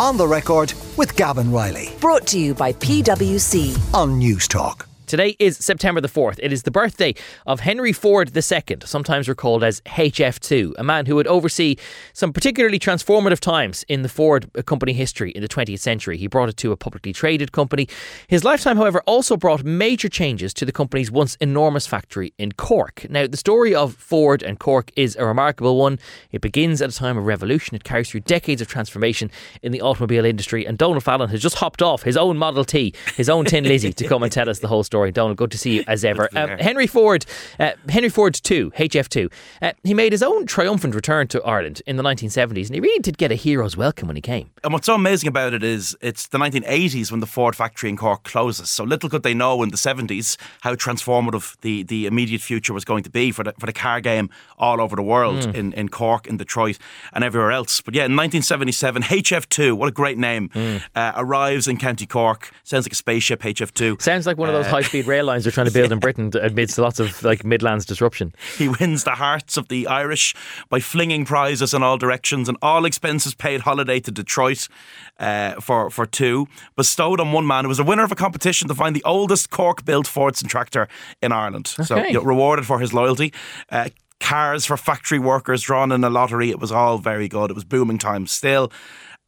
On the record with Gavan Reilly Brought to you by PwC. on News Talk. Today is September the 4th. It is the birthday of Henry Ford II, sometimes recalled as HF2, a man who would oversee some particularly transformative times in the Ford uh, company history in the 20th century. He brought it to a publicly traded company. His lifetime, however, also brought major changes to the company's once enormous factory in Cork. Now, the story of Ford and Cork is a remarkable one. It begins at a time of revolution. It carries through decades of transformation in the automobile industry. And Donal Fallon has just hopped off his own Model T, his own Tin Lizzie, to come and tell us the whole story. Donal, good to see you as ever. Um, Henry Ford, uh, Henry Ford 2, HF2, uh, he made his own triumphant return to Ireland in the 1970s, and he really did get a hero's welcome when he came. And what's so amazing about it is it's the 1980s when the Ford factory in Cork closes. So little could they know in the 70s how transformative the, the immediate future was going to be for the, for the car game all over the world in, in Cork, in Detroit, and everywhere else. But yeah, in 1977, HF2, what a great name, uh, arrives in County Cork. Sounds like a spaceship, HF2. Sounds like one of those high speed rail lines they're trying to build in Britain amidst lots of like Midlands disruption. He wins the hearts of the Irish by flinging prizes in all directions and all expenses paid holiday to Detroit uh, for, for two, bestowed on one man who was a winner of a competition to find the oldest Cork built Fordson tractor in Ireland. So you know, rewarded for his loyalty. Uh, cars for factory workers drawn in a lottery. It was all very good. It was booming times still.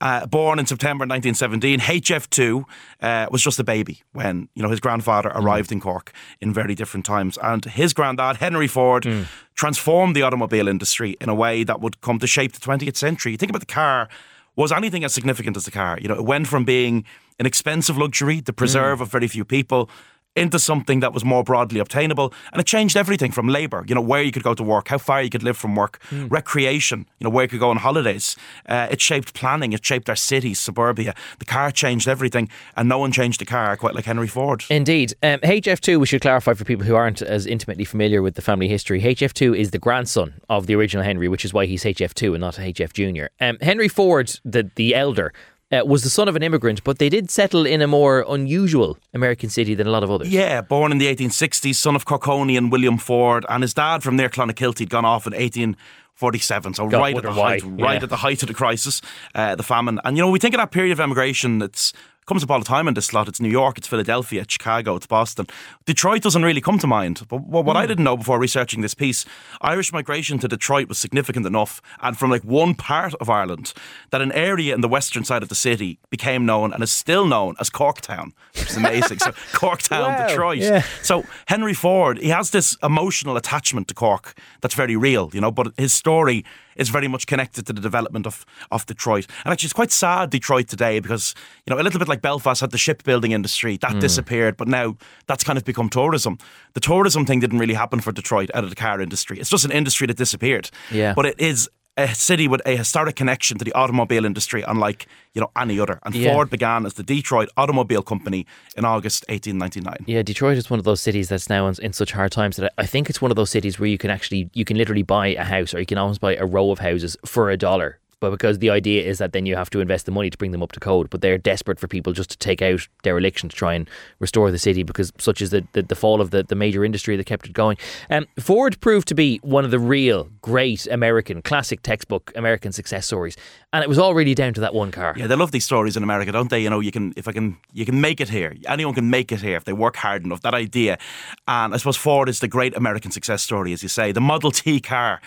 Uh, born in September 1917, HF2 uh, was just a baby when you know his grandfather arrived in Cork in very different times, and his granddad Henry Ford transformed the automobile industry in a way that would come to shape the 20th century. You think about the car was anything as significant as the car. You know, it went from being an expensive luxury, the preserve of very few people, into something that was more broadly obtainable. And it changed everything from labour, you know, where you could go to work, how far you could live from work, recreation, you know, where you could go on holidays. Uh, it shaped planning, it shaped our cities, suburbia. The car changed everything, and no one changed the car quite like Henry Ford. Indeed. Um, HF2, we should clarify for people who aren't as intimately familiar with the family history. HF2 is the grandson of the original Henry, which is why he's HF2 and not HF Jr. Um, Henry Ford, the, the elder, uh, was the son of an immigrant, but they did settle in a more unusual American city than a lot of others. Yeah, born in the 1860s, son of Corkonian William Ford, and his dad from near Clonakilty had gone off in 1847. So God, right at the height, why. right Yeah. at the height of the crisis, uh, the famine. And you know, we think of that period of emigration. It's comes up all the time in this slot. It's New York, it's Philadelphia, it's Chicago, it's Boston. Detroit doesn't really come to mind. But what, what I hmm. didn't know before researching this piece, Irish migration to Detroit was significant enough, and from like one part of Ireland, that an area in the western side of the city became known and is still known as Corktown, which is amazing. so Corktown, Wow, Detroit. yeah. So Henry Ford, he has this emotional attachment to Cork that's very real, you know, but his story is very much connected to the development of, of Detroit. And actually, it's quite sad, Detroit today, because, you know, a little bit like Belfast had the shipbuilding industry, that hmm. disappeared, but now that's kind of become tourism. The tourism thing didn't really happen for Detroit out of the car industry. It's just an industry that disappeared. Yeah. But it is a city with a historic connection to the automobile industry, unlike, you know, any other. And Yeah. Ford began as the Detroit Automobile Company in August 1899. Yeah, Detroit is one of those cities that's now in, in such hard times that I I think it's one of those cities where you can actually you can literally buy a house or you can almost buy a row of houses for a dollar. But because the idea is that then you have to invest the money to bring them up to code, but they're desperate for people just to take out dereliction to try and restore the city because such is the, the, the fall of the, the major industry that kept it going. Um, Ford proved to be one of the real great American classic textbook American success stories, and it was all really down to that one car. Yeah, they love these stories in America, don't they? You know, you can if I can you can make it here. Anyone can make it here if they work hard enough. That idea, and I suppose Ford is the great American success story, as you say. The Model T car.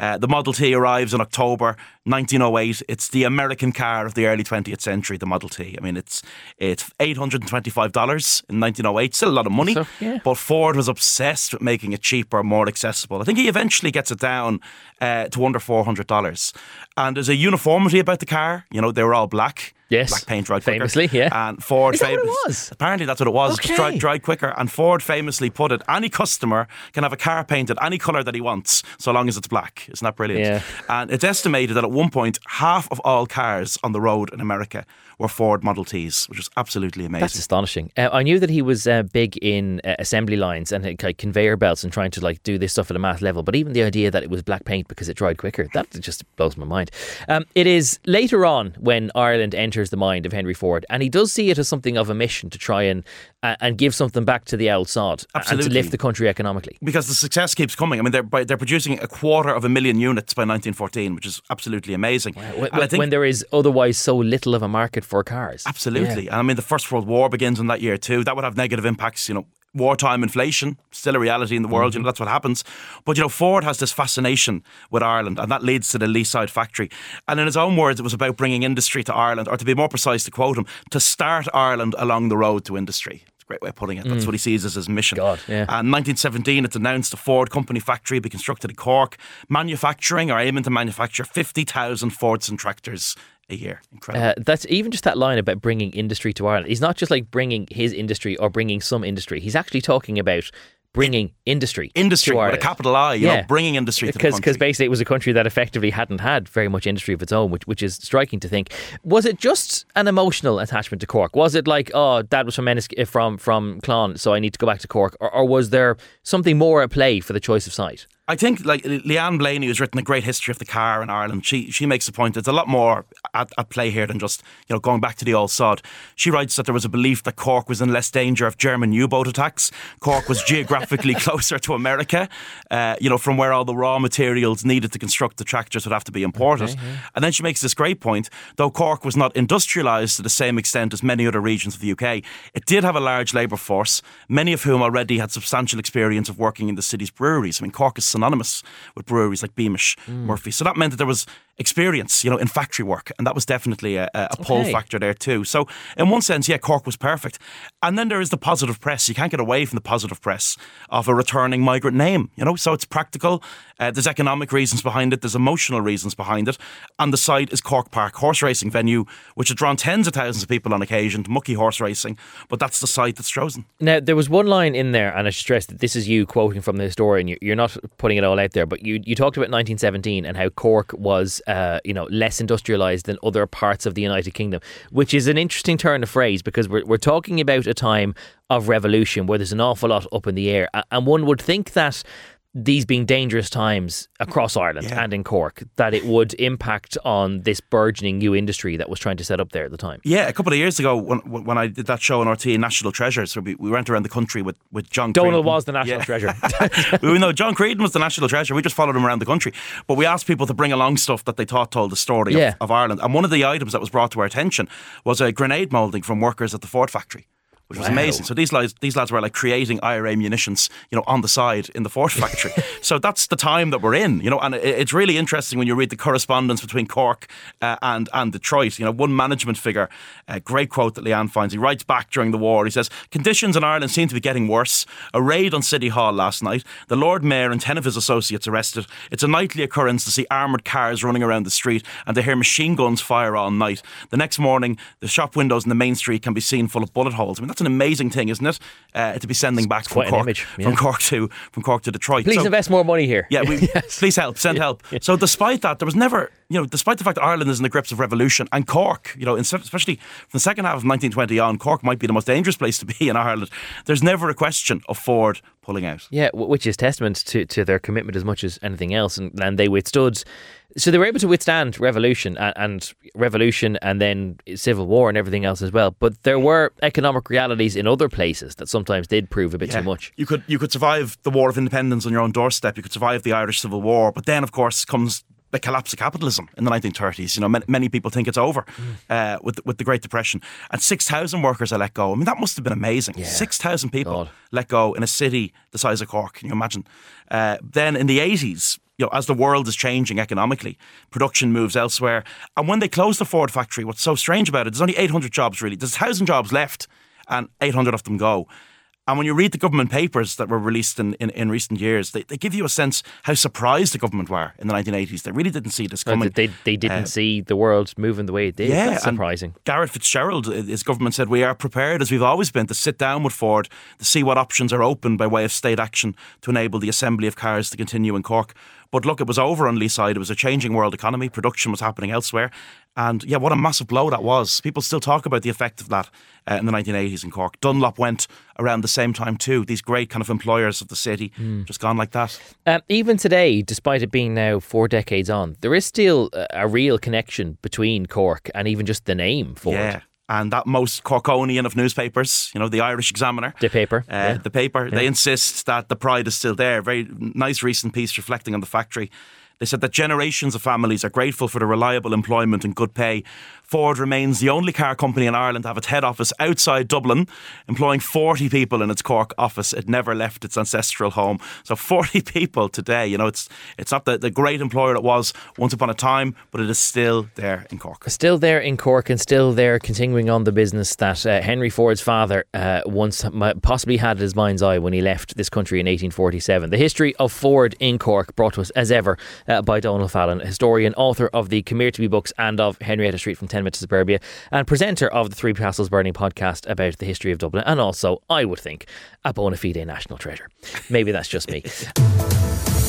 Uh, the Model T arrives in October 1908. It's the American car of the early 20th century. The Model T. I mean, it's it's 825 dollars in 1908. Still a lot of money, So, yeah. but Ford was obsessed with making it cheaper, more accessible. I think he eventually gets it down uh, to under 400 dollars. And there's a about the car. You know, they were all black. Yes. Black paint dried quicker. Famously, yeah. And Ford Is that what it was? Apparently that's what it was. Okay. Dried, dried quicker. And Ford famously put it, any customer can have a car painted any colour that he wants, so long as it's black. Isn't that brilliant? Yeah. And it's estimated that at one point, half of all cars on the road in America were Ford Model Ts, which is absolutely amazing. That's astonishing. Uh, I knew that he was uh, big in uh, assembly lines and like conveyor belts and trying to like do this stuff at a math level. But even the idea that it was black paint because it dried quicker, that just blows my mind. Um, it is later on when Ireland entered enters the mind of Henry Ford, and he does see it as something of a mission to try and uh, and give something back to the old sod and to lift the country economically. because the success keeps coming. I mean, they're by, they're producing a quarter of a million units by 1914, which is absolutely amazing. When, And I think when there is otherwise so little of a market for cars. Absolutely. And I mean, the First World War begins in that year too. That would have negative impacts, you know. Wartime inflation, still a reality in the world, you know, mm-hmm. that's what happens. But, you know, Ford has this fascination with Ireland, and that leads to the Leeside factory. And in his own words, it was about bringing industry to Ireland, or to be more precise, to quote him, to start Ireland along the road to industry. Great way of putting it. That's what he sees as his mission. God, yeah. And 1917, it's announced a Ford company factory be constructed in Cork, manufacturing or aiming to manufacture 50,000 Fords and tractors a year. Incredible. Uh, that's even just that line about bringing industry to Ireland. He's not just like bringing his industry or bringing some industry. He's actually talking about bringing industry, industry with a capital I, you Yeah. know, bringing industry to the because country. because basically it was a country that effectively hadn't had very much industry of its own, which which is striking to think. Was it just an emotional attachment to Cork? Was it like, oh, Dad was from Ennis, from from Clon, so I need to go back to Cork, or, or was there something more at play for the choice of site? I think like Leanne Blaney, who's written a great history of the car in Ireland, she she makes the point that there's a lot more at, at play here than just you know going back to the old sod. She writes that there was a belief that Cork was in less danger of German U-boat attacks. Cork was geographically closer to America, uh, you know, from where all the raw materials needed to construct the tractors would have to be imported. And then she makes this great point: though Cork was not industrialised to the same extent as many other regions of the UK, it did have a large labour force, many of whom already had substantial experience of working in the city's breweries. I mean, Cork is synonymous with breweries like Beamish, mm. Murphy. So that meant that there was experience, you know, in factory work, and that was definitely a, a pull factor there too. So in one sense, yeah, Cork was perfect. And then there is the positive press. You can't get away from the positive press of a returning migrant name, you know. So it's practical. Uh, there's economic reasons behind it. There's emotional reasons behind it. And the site is Cork Park horse racing venue, which has drawn tens of thousands of people on occasion to mucky horse racing. But that's the site that's chosen. Now, there was one line in there, and I should stress that this is you quoting from the historian. You- You're not putting it all out there, but you, you talked about 1917 and how Cork was, uh, you know, less industrialised than other parts of the United Kingdom, which is an interesting turn of phrase because we're, we're talking about a time of revolution where there's an awful lot up in the air. And one would think that these being dangerous times across mm. Ireland Yeah. and in Cork, that it would impact on this burgeoning new industry that was trying to set up there at the time. Yeah, a couple of years ago when when I did that show on RTÉ, National Treasures, so we, we went around the country with, with John Donald Creedon. was the national Yeah. treasure. we know John Creedon was the national treasure. We just followed him around the country. But we asked people to bring along stuff that they thought told the story Yeah. of, of Ireland. And one of the items that was brought to our attention was a grenade moulding from workers at the Ford factory. Which was Wow. amazing. So these lads, these lads were like creating IRA munitions, you know, on the side in the Ford factory. so that's the time that we're in, you know. And it, it's really interesting when you read the correspondence between Cork uh, and and Detroit. You know, one management figure, a great quote that Leanne finds. He writes back during the war. He says, "Conditions in Ireland seem to be getting worse. A raid on City Hall last night. The Lord Mayor and ten of his associates arrested. It's a nightly occurrence to see armoured cars running around the street and to hear machine guns fire all night. The next morning, the shop windows in the main street can be seen full of bullet holes. I mean, that's an amazing thing, isn't it? Uh, to be sending back from Cork, image, from. Cork to from Cork to Detroit. Please So- invest more money here. yeah, we, please help, send help. So, despite that, there was never, you know, despite the fact that Ireland is in the grips of revolution and Cork, you know, in- especially from the second half of 1920 on, Cork might be the most dangerous place to be in Ireland. There's never a question of Ford pulling out. Yeah, which is testament to, to their commitment as much as anything else, and, and they withstood. So they were able to withstand revolution and, and revolution, and then civil war and everything else as well. But there were economic realities in other places that sometimes did prove a bit Yeah. too much. You could you could survive the War of Independence on your own doorstep. You could survive the Irish Civil War, but then, of course, comes the collapse of capitalism in the 1930s. You know, many, many people think it's over uh, with with the Great Depression, and six thousand workers are let go. I mean, that must have been amazing. Six thousand people God. let go in a city the size of Cork. Can you imagine? Uh, then in the 80s. You know, as the world is changing economically, production moves elsewhere. And when they closed the Ford factory, what's so strange about it, there's only 800 jobs really. There's 1,000 jobs left, and 800 of them go. And when you read the government papers that were released in, in, in recent years, they, they give you a sense how surprised the government were in the 1980s. They really didn't see this coming. They, they didn't Uh, see the world moving the way it did. yeah, That's surprising. Garret FitzGerald, uh, his government said, We are prepared, as we've always been, to sit down with Ford to see what options are open by way of state action to enable the assembly of cars to continue in Cork. But look, it was over on Lee's side. It was a changing world economy. Production was happening elsewhere. And yeah, what a massive blow that was. People still talk about the effect of that uh, in the 1980s in Cork. Dunlop went around the same time too. These great kind of employers of the city just gone like that. Um, even today, despite it being now four decades on, there is still a, a real connection between Cork and even just the name for Yeah. And that most Corkonian of newspapers, you know, the Irish Examiner, The paper. uh, yeah. the paper, they insist that the pride is still there. Very nice recent piece reflecting on the factory. They said that generations of families are grateful for the reliable employment and good pay. Ford remains the only car company in Ireland to have its head office outside Dublin, employing 40 people in its Cork office. It never left its ancestral home. So 40 people today. You know, it's it's not the, the great employer it was once upon a time, but it is still there in Cork. Still there in Cork and still there continuing on the business that uh, Henry Ford's father uh, once possibly had at his mind's eye when he left this country in 1847. The history of Ford in Cork brought to us as ever uh, by Donal Fallon, historian, author of the Come Here to Me books and of Henrietta Street from 10 Minutes to Suburbia, and presenter of the Three Castles Burning podcast about the history of Dublin, and also, I would think, a bona fide national treasure. Maybe that's just me.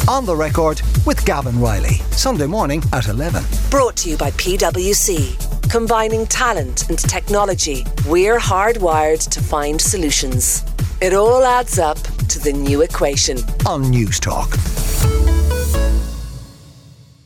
On the record with Gavan Reilly. Sunday morning at 11. Brought to you by PwC. Combining talent and technology, we're hardwired to find solutions. It all adds up to the new equation. On News Talk.